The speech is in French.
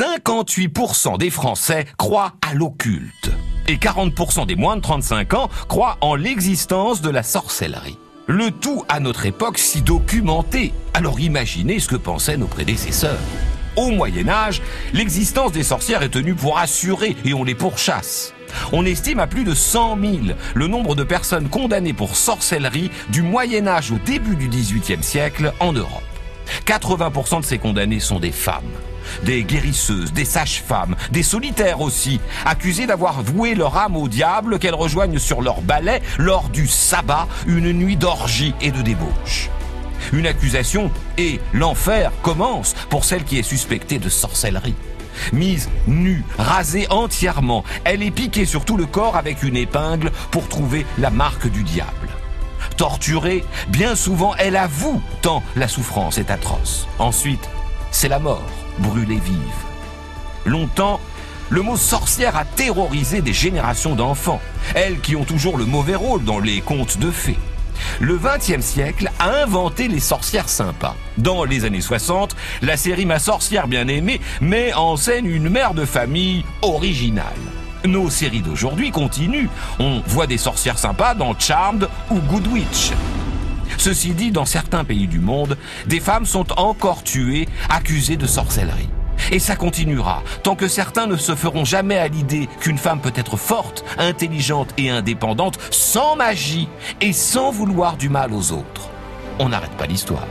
58% des Français croient à l'occulte. Et 40% des moins de 35 ans croient en l'existence de la sorcellerie. Le tout à notre époque si documenté. Alors imaginez ce que pensaient nos prédécesseurs. Au Moyen Âge, l'existence des sorcières est tenue pour assurer et on les pourchasse. On estime à plus de 100 000 le nombre de personnes condamnées pour sorcellerie du Moyen Âge au début du XVIIIe siècle en Europe. 80% de ces condamnés sont des femmes. Des guérisseuses, des sages-femmes, des solitaires aussi, accusées d'avoir voué leur âme au diable qu'elles rejoignent sur leur balai lors du sabbat, une nuit d'orgie et de débauche. Une accusation et l'enfer commence pour celle qui est suspectée de sorcellerie. Mise nue, rasée entièrement, elle est piquée sur tout le corps avec une épingle pour trouver la marque du diable. Torturée, bien souvent elle avoue tant la souffrance est atroce. Ensuite, c'est la mort, brûlée vive. Longtemps, le mot sorcière a terrorisé des générations d'enfants, elles qui ont toujours le mauvais rôle dans les contes de fées. Le XXe siècle a inventé les sorcières sympas. Dans les années 60, la série Ma sorcière bien aimée met en scène une mère de famille originale. Nos séries d'aujourd'hui continuent. On voit des sorcières sympas dans Charmed ou Good Witch. Ceci dit, dans certains pays du monde, des femmes sont encore tuées, accusées de sorcellerie. Et ça continuera, tant que certains ne se feront jamais à l'idée qu'une femme peut être forte, intelligente et indépendante, sans magie et sans vouloir du mal aux autres. On n'arrête pas l'histoire.